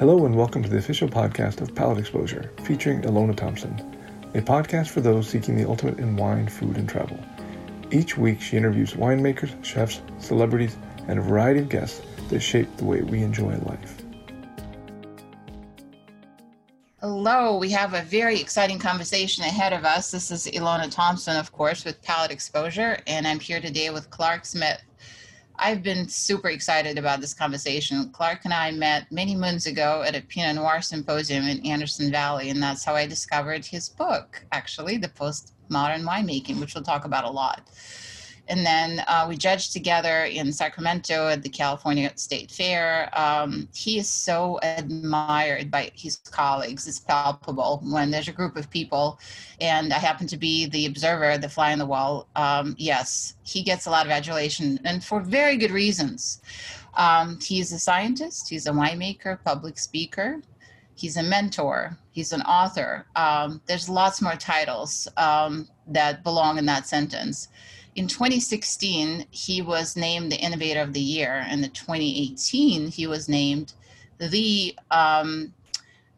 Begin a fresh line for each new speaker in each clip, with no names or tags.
Hello and welcome to the official podcast of Palate Exposure, featuring Ilona Thompson, a podcast for those seeking the ultimate in wine, food, and travel. Each week, she interviews winemakers, chefs, celebrities, and a variety of guests that shape the way we enjoy life.
Hello, we have a very exciting conversation ahead of us. This is Ilona Thompson, of course, with Palate Exposure, and I'm here today with Clark Smith. I've been super excited about this conversation. Clark and I met many moons ago at a Pinot Noir symposium in Anderson Valley, and that's how I discovered his book, actually, The Postmodern Winemaking, which we'll talk about a lot. And then uh, we judged together in Sacramento at the California State Fair. Um, he is so admired by his colleagues. It's palpable when there's a group of people, and I happen to be the observer, the fly on the wall. Um, yes, he gets a lot of adulation, and for very good reasons. Um, he's a scientist, he's a winemaker, public speaker, he's a mentor, he's an author. Um, there's lots more titles um, that belong in that sentence in 2016, he was named the Innovator of the Year. And in 2018, he was named the um,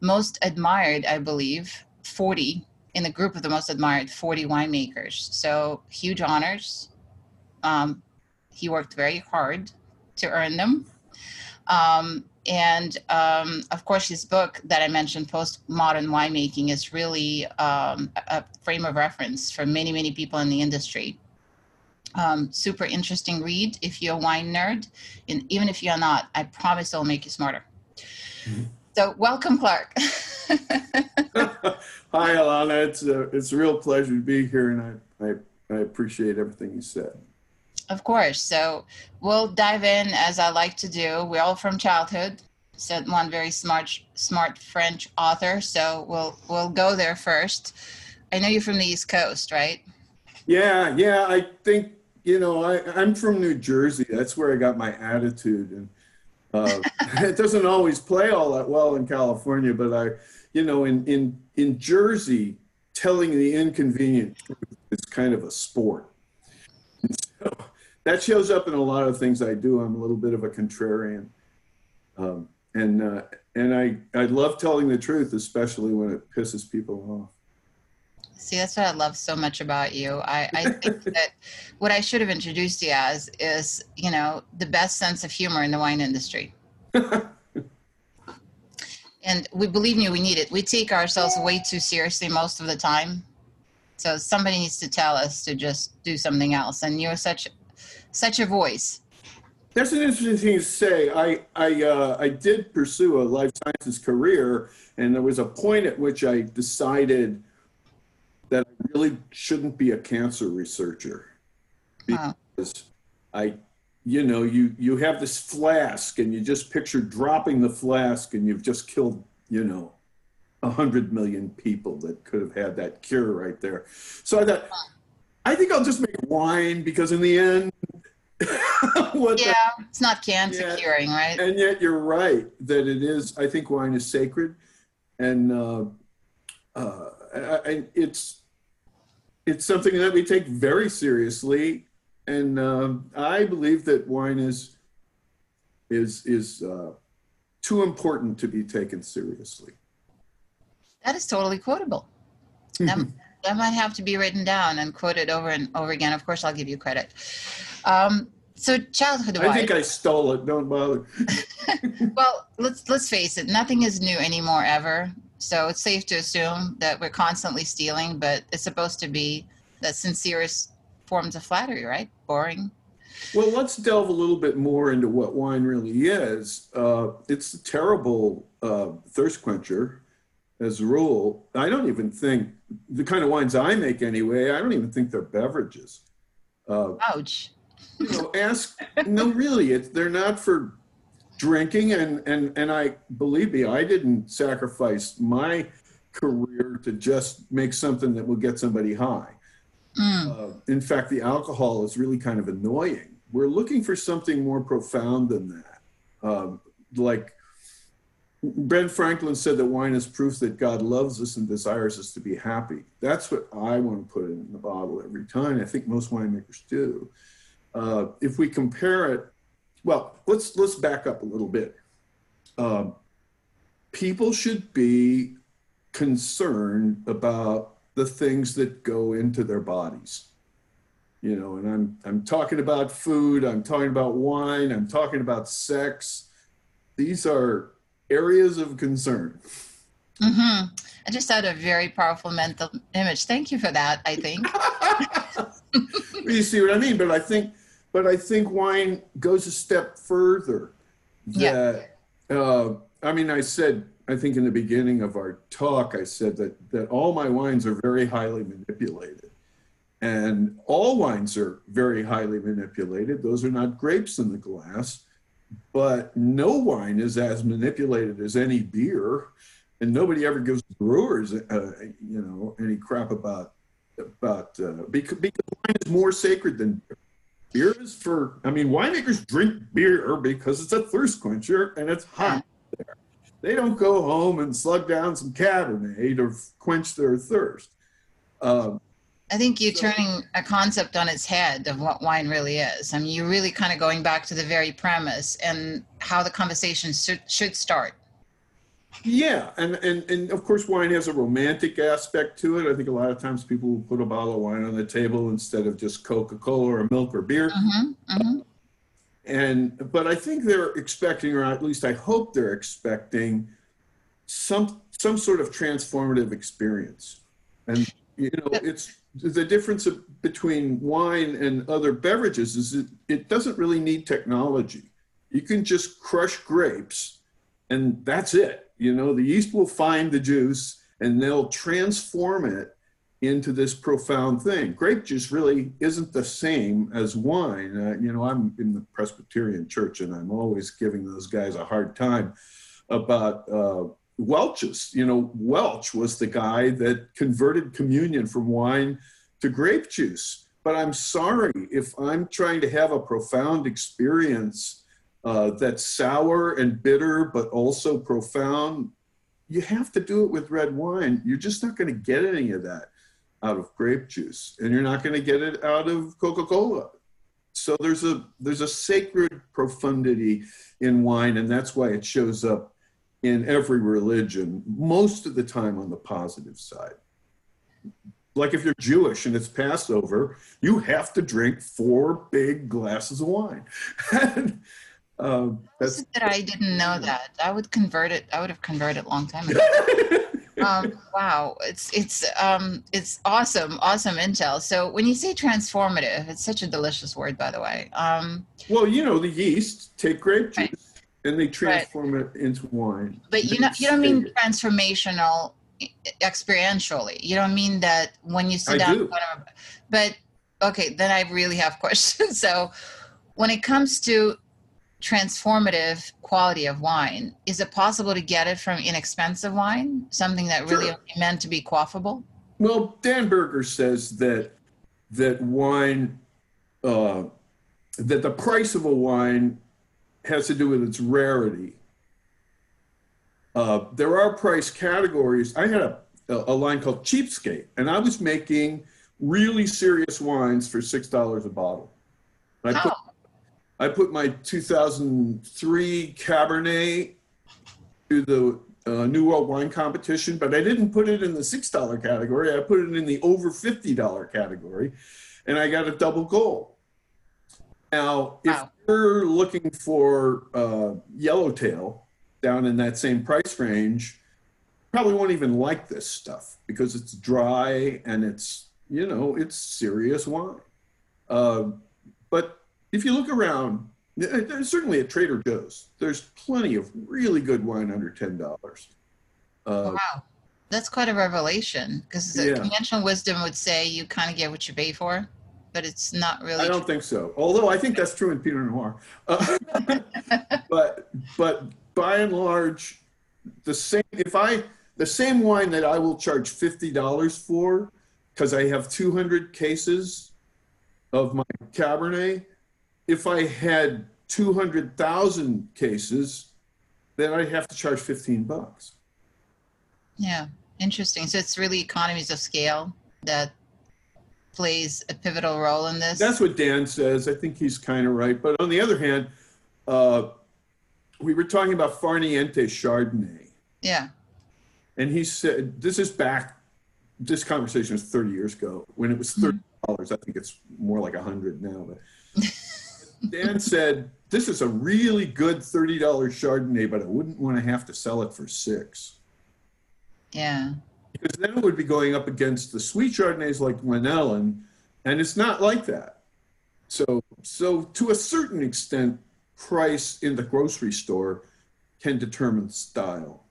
most admired, I believe, 40 in the group of the most admired 40 winemakers. So huge honors. Um, he worked very hard to earn them. Um, and um, of course, his book that I mentioned, Postmodern Winemaking, is really um, a frame of reference for many, many people in the industry. Um, super interesting read if you're a wine nerd. And even if you're not, I promise it'll make you smarter. Mm-hmm. So, welcome, Clark.
Hi, Alana. It's a, it's a real pleasure to be here, and I, I, I appreciate everything you said.
Of course. So, we'll dive in as I like to do. We're all from childhood. Said one very smart, smart French author. So we'll we'll go there first. I know you're from the East Coast, right?
Yeah, yeah. I think you know, I, I'm from New Jersey. That's where I got my attitude, and uh, it doesn't always play all that well in California. But I, you know, in in in Jersey, telling the inconvenient truth is kind of a sport. And so that shows up in a lot of things I do. I'm a little bit of a contrarian, um, and uh, and I I love telling the truth, especially when it pisses people off.
See, that's what I love so much about you. I, I think that what I should have introduced you as is, you know, the best sense of humor in the wine industry. and we believe me, we need it. We take ourselves way too seriously most of the time. So somebody needs to tell us to just do something else. And you're such such a voice.
That's an interesting thing to say. I I uh, I did pursue a life sciences career, and there was a point at which I decided really shouldn't be a cancer researcher because wow. I, you know, you you have this flask and you just picture dropping the flask and you've just killed, you know, a hundred million people that could have had that cure right there. So I thought, I think I'll just make wine because in the end.
yeah, the, it's not cancer yeah, curing, right?
And yet you're right that it is. I think wine is sacred, and uh, uh, I, I, it's it's something that we take very seriously, and um, I believe that wine is is is uh, too important to be taken seriously.
That is totally quotable. that, that might have to be written down and quoted over and over again. Of course, I'll give you credit. Um, so childhood
I think I stole it. Don't bother.
well, let's let's face it. Nothing is new anymore ever. So it's safe to assume that we're constantly stealing, but it's supposed to be the sincerest forms of flattery, right? Boring.
Well, let's delve a little bit more into what wine really is. Uh, it's a terrible uh, thirst quencher, as a rule. I don't even think the kind of wines I make anyway. I don't even think they're beverages.
Uh, Ouch.
you know, ask. no, really, it's, they're not for drinking and and and I believe me, I didn't sacrifice my career to just make something that will get somebody high. Mm. Uh, in fact, the alcohol is really kind of annoying. We're looking for something more profound than that. Um, like Ben Franklin said that wine is proof that God loves us and desires us to be happy. That's what I want to put in the bottle every time. I think most winemakers do. Uh, if we compare it well, let's let's back up a little bit. Um, people should be concerned about the things that go into their bodies. You know, and I'm I'm talking about food, I'm talking about wine, I'm talking about sex. These are areas of concern.
Mm-hmm. I just had a very powerful mental image. Thank you for that. I think.
you see what I mean? But I think, but I think wine goes a step further. That, yeah. Uh, I mean, I said, I think in the beginning of our talk, I said that that all my wines are very highly manipulated, and all wines are very highly manipulated. Those are not grapes in the glass, but no wine is as manipulated as any beer and nobody ever gives brewers, uh, you know, any crap about about uh, because, because wine is more sacred than beer. Beer is for, I mean, winemakers drink beer because it's a thirst quencher and it's hot there. They don't go home and slug down some Cabernet to quench their thirst. Um,
I think you're so, turning a concept on its head of what wine really is. I mean, you're really kind of going back to the very premise and how the conversation should, should start.
Yeah, and, and and of course, wine has a romantic aspect to it. I think a lot of times people will put a bottle of wine on the table instead of just Coca Cola or milk or beer. Mm-hmm, mm-hmm. And but I think they're expecting, or at least I hope they're expecting, some some sort of transformative experience. And you know, it's the difference of, between wine and other beverages is it, it doesn't really need technology. You can just crush grapes, and that's it you know, the yeast will find the juice and they'll transform it into this profound thing. Grape juice really isn't the same as wine. Uh, you know, I'm in the Presbyterian church and I'm always giving those guys a hard time about uh, Welch's. You know, Welch was the guy that converted communion from wine to grape juice. But I'm sorry if I'm trying to have a profound experience uh, that's sour and bitter, but also profound, you have to do it with red wine. You're just not going to get any of that out of grape juice, and you're not going to get it out of Coca-Cola. So there's a there's a sacred profundity in wine, and that's why it shows up in every religion most of the time on the positive side. Like if you're Jewish and it's Passover, you have to drink four big glasses of wine.
Um, that's that I didn't know that. I would convert it. I would have converted a long time ago. um, wow, it's it's um, it's awesome, awesome intel. So when you say transformative, it's such a delicious word, by the way. Um,
well, you know, the yeast take grape juice right. and they transform right. it into wine.
But you know, you don't mean transformational experientially. You don't mean that when you sit I down. Whatever, but okay, then I really have questions. So when it comes to transformative quality of wine, is it possible to get it from inexpensive wine, something that really sure. meant to be quaffable?
Well, Dan Berger says that that wine, uh, that the price of a wine has to do with its rarity. Uh, there are price categories. I had a, a line called Cheapskate, and I was making really serious wines for six dollars a bottle. I put I put my 2003 Cabernet to the uh, New World Wine Competition, but I didn't put it in the $6 category. I put it in the over $50 category, and I got a double gold. Now, if wow. you're looking for uh, Yellowtail down in that same price range, probably won't even like this stuff because it's dry and it's, you know, it's serious wine. Uh, but if you look around, there's certainly at Trader Joe's, there's plenty of really good wine under ten dollars.
Uh, wow, that's quite a revelation because yeah. conventional wisdom would say you kind of get what you pay for, but it's not really. I
don't true. think so. Although I think that's true in Pinot Noir, uh, but but by and large, the same. If I the same wine that I will charge fifty dollars for because I have two hundred cases of my Cabernet if I had 200,000 cases, then I'd have to charge 15 bucks.
Yeah, interesting. So it's really economies of scale that plays a pivotal role in this.
That's what Dan says. I think he's kind of right. But on the other hand, uh, we were talking about Farniente Chardonnay.
Yeah.
And he said, this is back, this conversation was 30 years ago when it was $30. I think it's more like 100 now. But Dan said, this is a really good $30 Chardonnay, but I wouldn't want to have to sell it for six.
Yeah.
Because then it would be going up against the sweet Chardonnays like Glen Ellen, and it's not like that. So, so to a certain extent, price in the grocery store can determine style.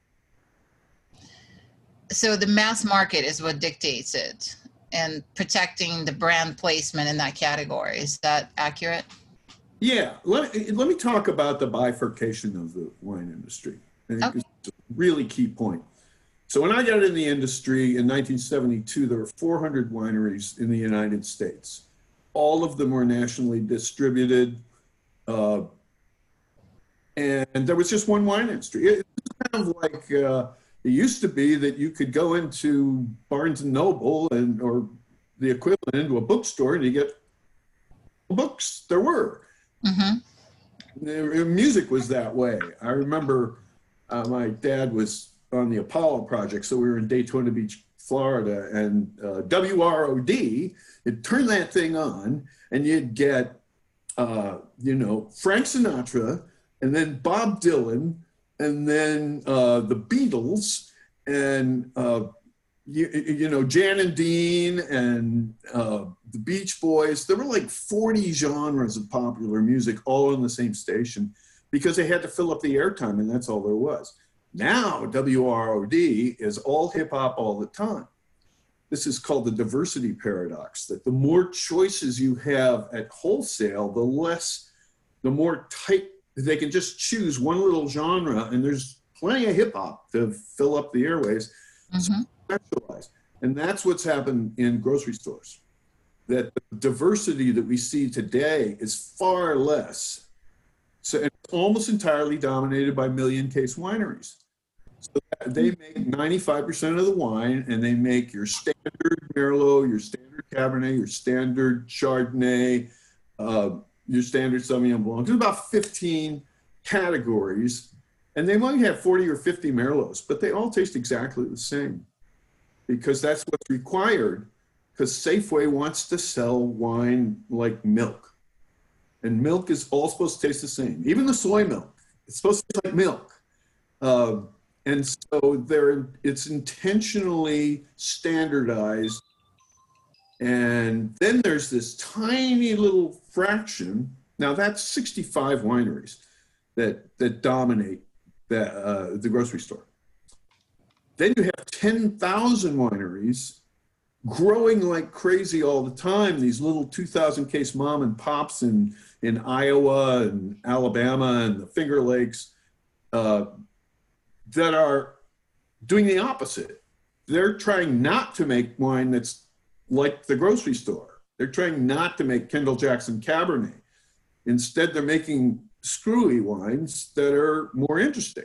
So the mass market is what dictates it and protecting the brand placement in that category. Is that accurate?
Yeah, let, let me talk about the bifurcation of the wine industry.
Okay.
it's a really key point. So when I got in the industry in 1972, there were 400 wineries in the United States. All of them were nationally distributed, uh, and there was just one wine industry. It- It's kind of like uh, it used to be that you could go into Barnes and Noble and or the equivalent into a bookstore and you get books. There were
Mm-hmm.
music was that way. I remember uh, my dad was on the Apollo project, so we were in Daytona Beach, Florida, and uh, WROD. You'd turn that thing on, and you'd get, uh, you know, Frank Sinatra, and then Bob Dylan, and then uh, the Beatles, and uh, you, you know Jan and Dean and uh, the Beach Boys. There were like 40 genres of popular music all on the same station because they had to fill up the airtime, and that's all there was. Now WROD is all hip hop all the time. This is called the diversity paradox. That the more choices you have at wholesale, the less, the more tight they can just choose one little genre, and there's plenty of hip hop to fill up the airways
Mm-hmm.
specialize. And that's what's happened in grocery stores. That the diversity that we see today is far less. So it's almost entirely dominated by million case wineries. So they make 95% of the wine and they make your standard Merlot, your standard Cabernet, your standard Chardonnay, uh, your standard Sauvignon Blanc. There's about 15 categories and they might have 40 or 50 Merlots, but they all taste exactly the same because that's what's required. Because Safeway wants to sell wine like milk, and milk is all supposed to taste the same. Even the soy milk, it's supposed to taste like milk. Uh, and so there, it's intentionally standardized. And then there's this tiny little fraction. Now that's 65 wineries that that dominate the, uh, the grocery store. Then you have 10,000 wineries growing like crazy all the time. These little 2,000 case mom and pops in, in Iowa and Alabama and the Finger Lakes uh, that are doing the opposite. They're trying not to make wine that's like the grocery store. They're trying not to make Kendall Jackson Cabernet. Instead, they're making screwy wines that are more interesting.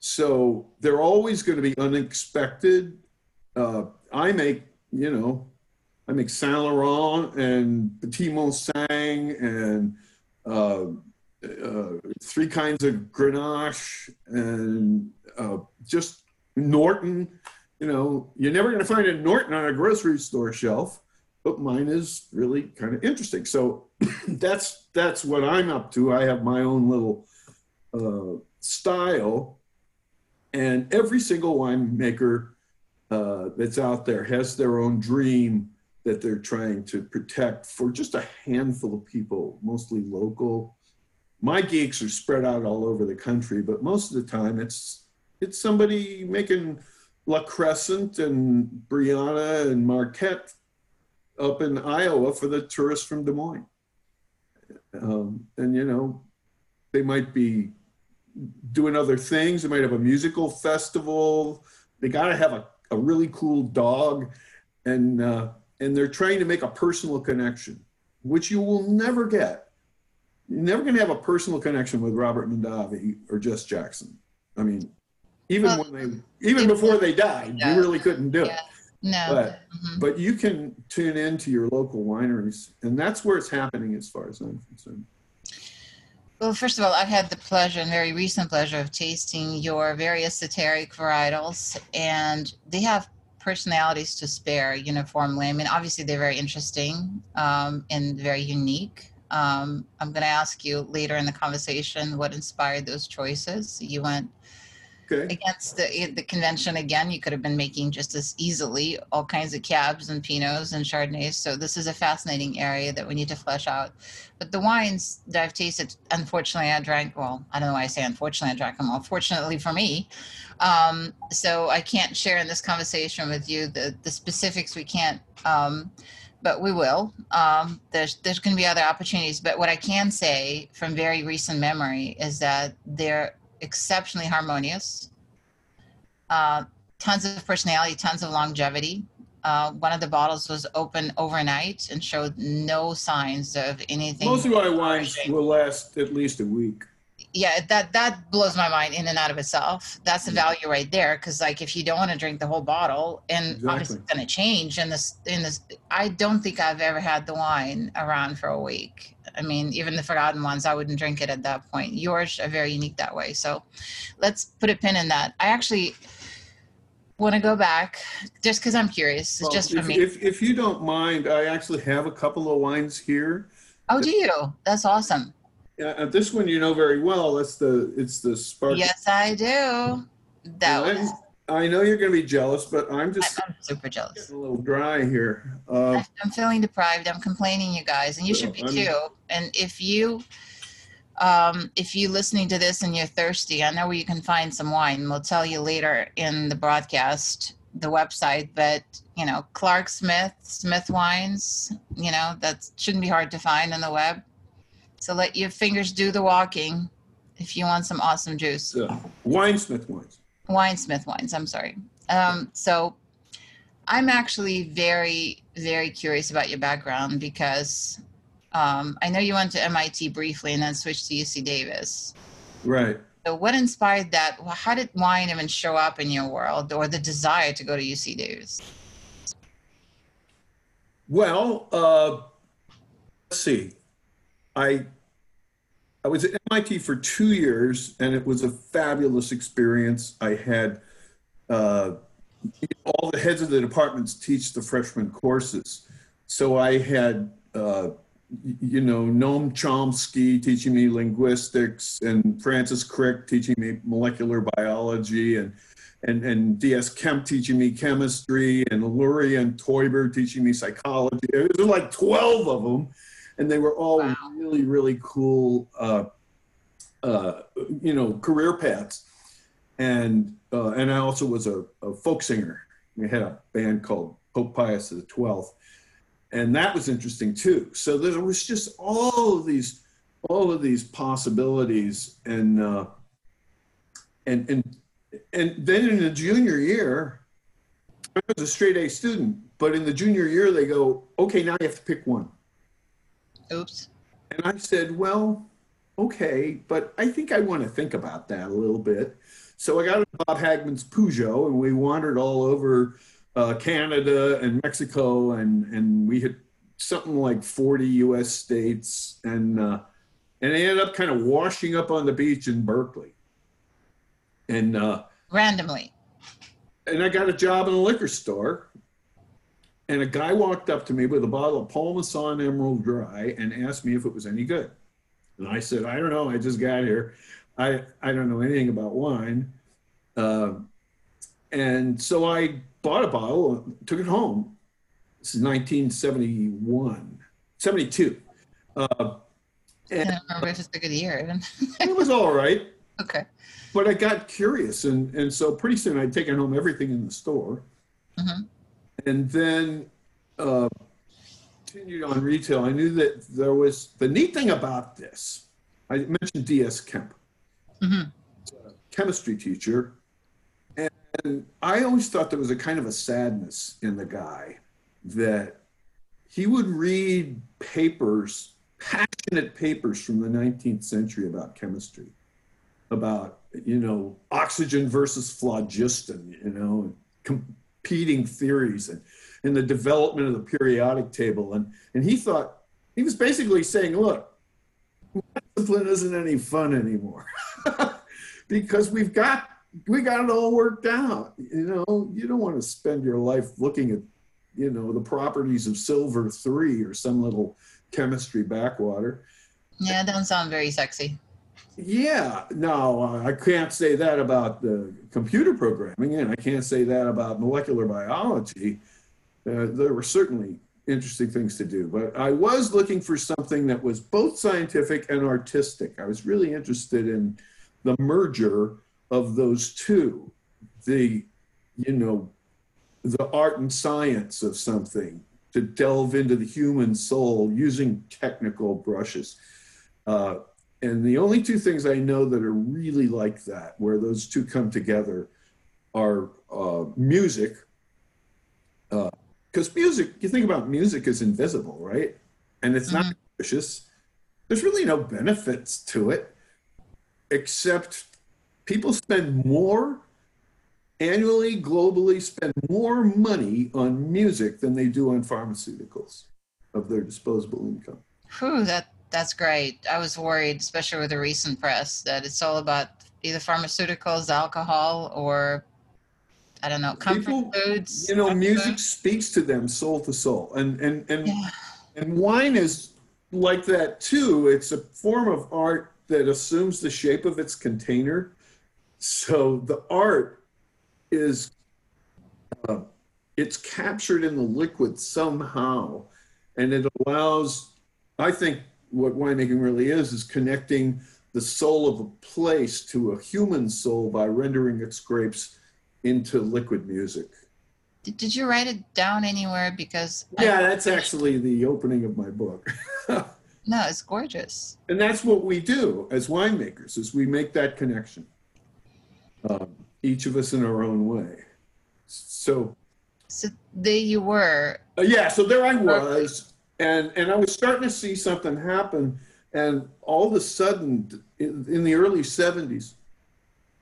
So they're always going to be unexpected. Uh, I make, you know, I make Saint Laurent and Petit Manseng and uh, uh, three kinds of Grenache and uh, just Norton. You know, you're never going to find a Norton on a grocery store shelf, but mine is really kind of interesting. So that's that's what I'm up to. I have my own little uh, style, and every single winemaker uh, that's out there has their own dream that they're trying to protect for just a handful of people, mostly local. My geeks are spread out all over the country, but most of the time it's it's somebody making La Crescent and Brianna and Marquette up in Iowa for the tourists from Des Moines. Um, and you know, they might be doing other things. They might have a musical festival. They got to have a, a really cool dog, and uh, and they're trying to make a personal connection, which you will never get. You're never going to have a personal connection with Robert Mondavi or Jess Jackson. I mean, even
Well,
when they, even before they died,
Yeah.
you really couldn't do it.
No.
But
Mhm.
but you can tune in to your local wineries, and that's where it's happening as far as I'm concerned.
Well, first of all, I've had the pleasure and very recent pleasure of tasting your various esoteric varietals, and they have personalities to spare uniformly. I mean, obviously, they're very interesting um, and very unique. Um, I'm going to ask you later in the conversation what inspired those choices. You went
Okay.
against the the convention again. You could have been making just as easily all kinds of cabs and pinots and chardonnays. So this is a fascinating area that we need to flesh out. But the wines that I've tasted, unfortunately, I drank. Well, I don't know why I say unfortunately, I drank them all. Fortunately for me, um, so I can't share in this conversation with you the the specifics. We can't. Um, but we will. Um, there's there's going to be other opportunities. But what I can say from very recent memory is that they're exceptionally harmonious. Uh, tons of personality, tons of longevity. Uh, one of the bottles was open overnight and showed no signs of anything.
Most of my wines will last at least a week.
Yeah, that that blows my mind in and out of itself. That's the
mm.
value right there. Because like, if you don't want to drink the whole bottle, and obviously
Exactly.
it's going to change in this in this. I don't think I've ever had the wine around for a week. I mean, even the forgotten ones, I wouldn't drink it at that point. Yours are very unique that way. So, let's put a pin in that. I actually want to go back just because I'm curious.
Well,
just for
if,
me.
if, if you don't mind, I actually have a couple of wines here.
oh, do you? That's awesome.
Uh, this one you know very well. That's the it's the spark.
Yes, I do. That
And
was.
I know you're going to be jealous, but I'm just
I'm super jealous.
a little dry here. Uh,
I'm feeling deprived. I'm complaining, you guys, and you should be
I'm-
too. And if you, um, if you listening to this and you're thirsty, I know where you can find some wine. We'll tell you later in the broadcast, the website. But you know, Clark Smith, Smith Wines. You know, that shouldn't be hard to find on the web. So let your fingers do the walking. If you want some awesome juice.
uh, Winesmith wines.
Winesmith wines. I'm sorry. Um, so I'm actually very, very curious about your background because um, I know you went to MIT briefly and then switched to UC Davis.
Right.
So what inspired that? How did wine even show up in your world or the desire to go to UC Davis?
Well, uh, let's see. I I was at MIT for two years, and it was a fabulous experience. I had uh, all the heads of the departments teach the freshman courses, so I had uh, you know Noam Chomsky teaching me linguistics, and Francis Crick teaching me molecular biology, and and, and D.S. Kemp teaching me chemistry, and Lurie and Teuber teaching me psychology. There was like 12 of them, and they were all
Wow.
really, really cool, uh, uh, you know, career paths. And uh, and I also was a, a folk singer. We had a band called Pope Pius the 12th and that was interesting too. So there was just all of these, all of these possibilities, and uh, and and and then in the junior year, I was a straight A student, but in the junior year they go, okay, now you have to pick one.
Oops.
And I said, well, okay, but I think I want to think about that a little bit. So I got a Bob Hagman's Peugeot, and we wandered all over uh, Canada and Mexico, and and we hit something like 40 U.S. states, and uh, and I ended up kind of washing up on the beach in Berkeley. And uh,
Randomly.
and I got a job in a liquor store. And a guy walked up to me with a bottle of Paul Masson Emerald Dry and asked me if it was any good. And I said, I don't know. I just got here. I, I don't know anything about wine. Um, and so I bought a bottle, took it home. This is 1971, 72. Uh,
I don't remember if it's a good year.
it was all right.
okay.
but I got curious, and and so pretty soon I'd taken home everything in the store,
Mhm.
And then uh, continued on retail. I knew that there was the neat thing about this. I mentioned D.S. Kemp,
hmm
chemistry teacher, and I always thought there was a kind of a sadness in the guy that he would read papers, passionate papers from the 19th century about chemistry, about, you know, oxygen versus phlogiston, you know, competing theories and, and the development of the periodic table. And, and he thought, he was basically saying, look, discipline isn't any fun anymore because we've got we got it all worked out. You know, you don't want to spend your life looking at, you know, the properties of silver three or some little chemistry backwater.
Yeah, it doesn't sound very sexy.
Yeah, no, uh, I can't say that about the computer programming, and I can't say that about molecular biology. Uh, there were certainly interesting things to do, but I was looking for something that was both scientific and artistic. I was really interested in the merger of those two the you know the art and science of something to delve into the human soul using technical brushes uh, and the only two things i know that are really like that where those two come together are uh, music because uh, music you think about music is invisible right and it's mm-hmm. not vicious there's really no benefits to it except people spend more annually, globally, spend more money on music than they do on pharmaceuticals of their disposable income.
Whew, that that's great. I was worried, especially with the recent press, that it's all about either pharmaceuticals, alcohol, or I don't know, comfort People, foods.
You know, music food. speaks to them soul to soul, and and and yeah. and wine is like that too. It's a form of art that assumes the shape of its container so the art is uh, it's captured in the liquid somehow, and it allows. I think what winemaking really is is connecting the soul of a place to a human soul by rendering its grapes into liquid music.
Did, did you write it down anywhere? Because
yeah, I, that's actually the opening of my book.
no, it's gorgeous.
And that's what we do as winemakers: is we make that connection um, each of us in our own way. So,
so there you were.
Uh, yeah, so there I was, and and I was starting to see something happen, and all of a sudden, in, in the early '70s.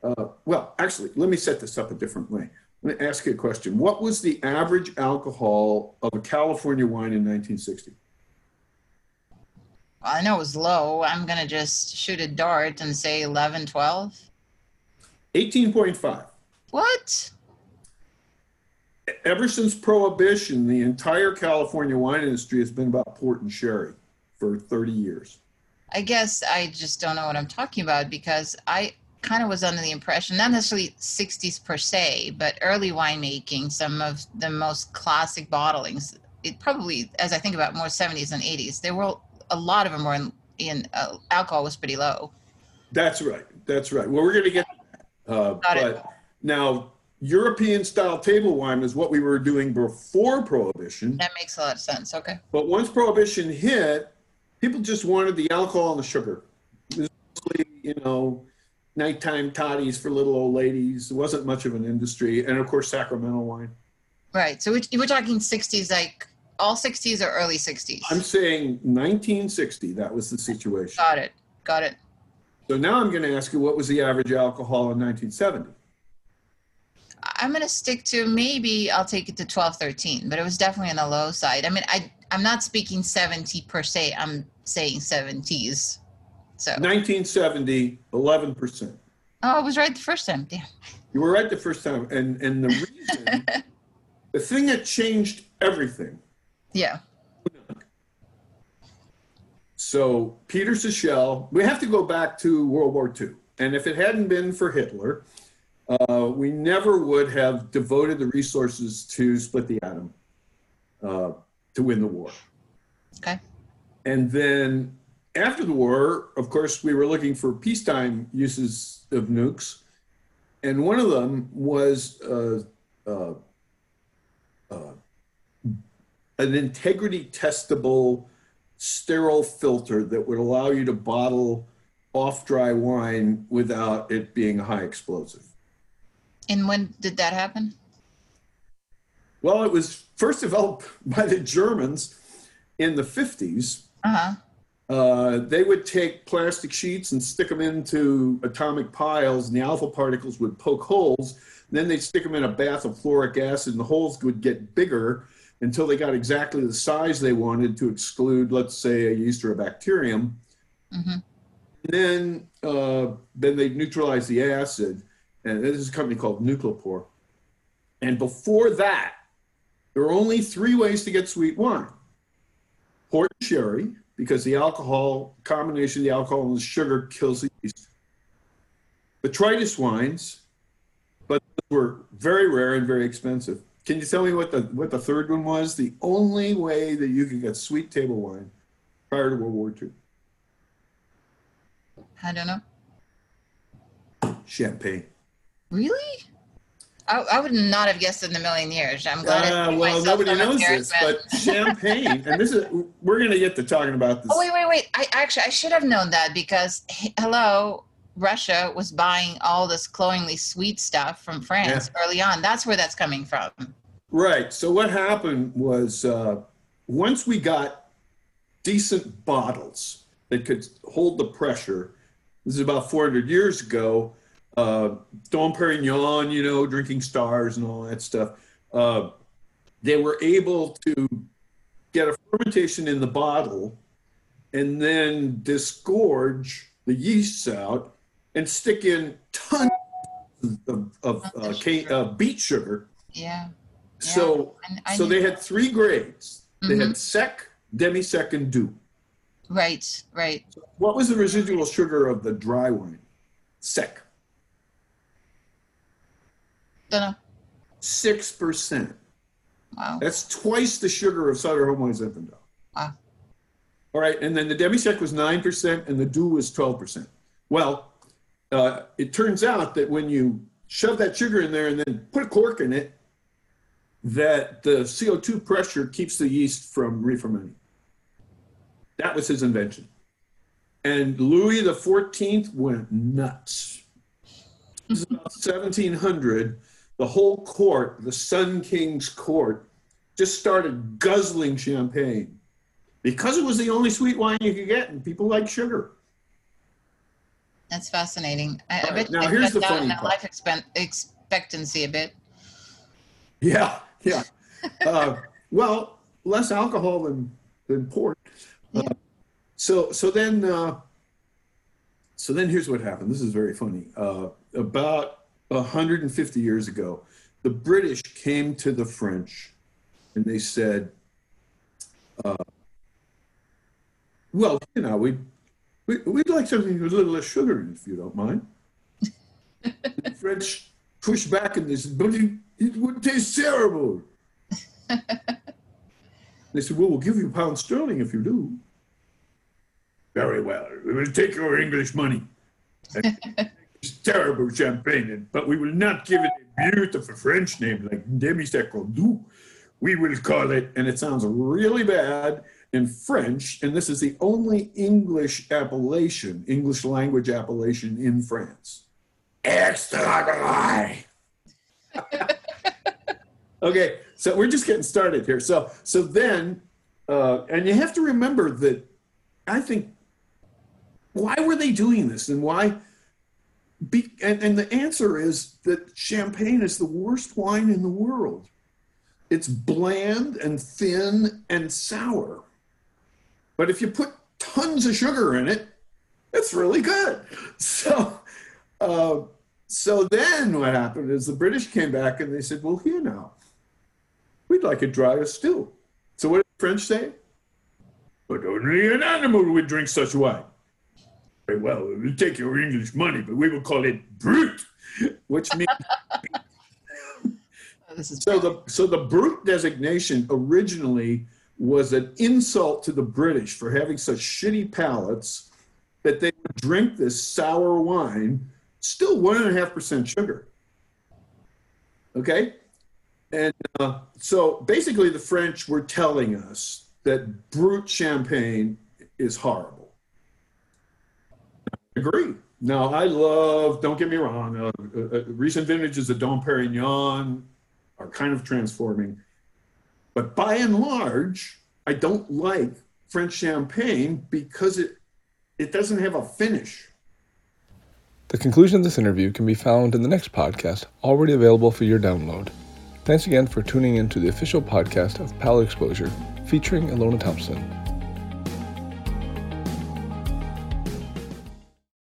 Uh, well, actually, let me set this up a different way. Let me ask you a question. What was the average alcohol of a California wine in 1960?
I know it was low. I'm going to just shoot a dart and say 11, 12.
18.5.
What?
Ever since Prohibition, the entire California wine industry has been about port and sherry for 30 years.
I guess I just don't know what I'm talking about because I kind of was under the impression, not necessarily 60s per se, but early winemaking, some of the most classic bottlings, it probably, as I think about more 70s and 80s, there were a lot of them were in, in uh, alcohol was pretty low.
That's right. That's right. Well, we're going to get uh, but it. now, European style table wine is what we were doing before Prohibition.
That makes a lot of sense. Okay.
But once Prohibition hit, people just wanted the alcohol and the sugar. Mostly, you know, nighttime toddies for little old ladies. It wasn't much of an industry. And of course, Sacramento wine.
Right. So we're talking 60s, like all 60s or early 60s?
I'm saying 1960. That was the situation.
Got it. Got it.
So now I'm going to ask you, what was the average alcohol in 1970?
I'm going to stick to maybe I'll take it to 12, 13, but it was definitely on the low side. I mean, I, I'm not speaking 70 per se. I'm saying 70s. So
1970, 11%.
Oh, I was right the first time. Damn.
You were right the first time. And, and the reason, the thing that changed everything.
Yeah.
So Peter Sichel, we have to go back to World War II. And if it hadn't been for Hitler, uh, we never would have devoted the resources to split the atom uh, to win the war.
Okay.
And then after the war, of course, we were looking for peacetime uses of nukes. And one of them was uh, uh, uh an integrity testable sterile filter that would allow you to bottle off dry wine without it being high explosive.
And when did that happen?
Well, it was first developed by the Germans in the 50s.
Uh-huh.
Uh, they would take plastic sheets and stick them into atomic piles, and the alpha particles would poke holes. Then they'd stick them in a bath of fluoric acid, and the holes would get bigger until they got exactly the size they wanted to exclude, let's say, a yeast or a bacterium. Mm-hmm. then uh, then they'd neutralize the acid, and this is a company called Nuclepore. And before that, there were only three ways to get sweet wine: port and sherry, because the alcohol combination of the alcohol and the sugar kills the yeast. Botrytis wines, but were very rare and very expensive. Can you tell me what the what the third one was? The only way that you could get sweet table wine prior to World War II.
I don't know.
Champagne.
Really? I, I would not have guessed in a million years. I'm glad. I
Uh,
threw
well, nobody knows this, but champagne, and this is we're going to get to talking about this.
Oh wait, wait, wait! I actually I should have known that because h- hello, Russia was buying all this cloyingly sweet stuff from France early on. That's where that's coming from.
Right. So what happened was uh, once we got decent bottles that could hold the pressure. This is about 400 years ago. Uh, Dom Perignon, you know, drinking stars and all that stuff. Uh, they were able to get a fermentation in the bottle and then disgorge the yeasts out and stick in tons of, of uh, uh, beet sugar.
Yeah.
So
And
so they had three grades. They
Mhm.
had sec, demi-sec, and doux.
Right, right.
What was the residual sugar of the dry wine? Sec,
Don't know.
six percent.
Wow.
That's twice the sugar of Sutter Home White Zinfandel.
Wow.
All right, and then the demi-sec was nine percent, and the doux was twelve percent. Well, uh, it turns out that when you shove that sugar in there and then put a cork in it, that the CO2 pressure keeps the yeast from re-fermenting. That was his invention. And Louis the Fourteenth went nuts. This is about 1700. The whole court, the Sun King's court, just started guzzling champagne because it was the only sweet wine you could get, and people like sugar.
That's fascinating. I, I
All right,
bet
now
they
here's the
down
funny
that
part.
life expen- expectancy a bit.
Yeah, yeah. uh, well, less alcohol than than port. Uh,
Yeah.
so so then uh, so then here's what happened. This is very funny. Uh, about 150 years ago, the British came to the French, and they said, uh, "Well, you know, we." We, we'd like something with a little less sugar in it, if you don't mind. the French pushed back and they said, but it, it would taste terrible. they said, well, we'll give you a pound sterling if you do. Very well. We will take your English money. terrible champagne, but we will not give it a beautiful French name like Demi-Sec or Doux. We will call it, and it sounds really bad in French, and this is the only English appellation, English language appellation in France. Extra okay, so we're just getting started here. So, so then, uh, and you have to remember that I think why were they doing this, and why? Be, and, and the answer is that champagne is the worst wine in the world. It's bland and thin and sour. But if you put tons of sugar in it, it's really good. So, uh, so then what happened is the British came back and they said, well, here now, we'd like it as still. So what did the French say? But only an animal would drink such wine. Very well, we'll take your English money, but we will call it brute, which means
Oh, this is
so the so the brute designation originally was an insult to the British for having such shitty palates that they would drink this sour wine, still one and a half percent sugar. Okay, and uh, so basically the French were telling us that brute champagne is horrible. Agree. Now I love. Don't get me wrong. Uh, uh, uh, recent vintages of Dom Perignon are kind of transforming. But by and large, I don't like French champagne because it it doesn't have a finish.
The conclusion of this interview can be found in the next podcast, already available for your download. Thanks again for tuning in to the official podcast of Palate Exposure, featuring Ilona Thompson.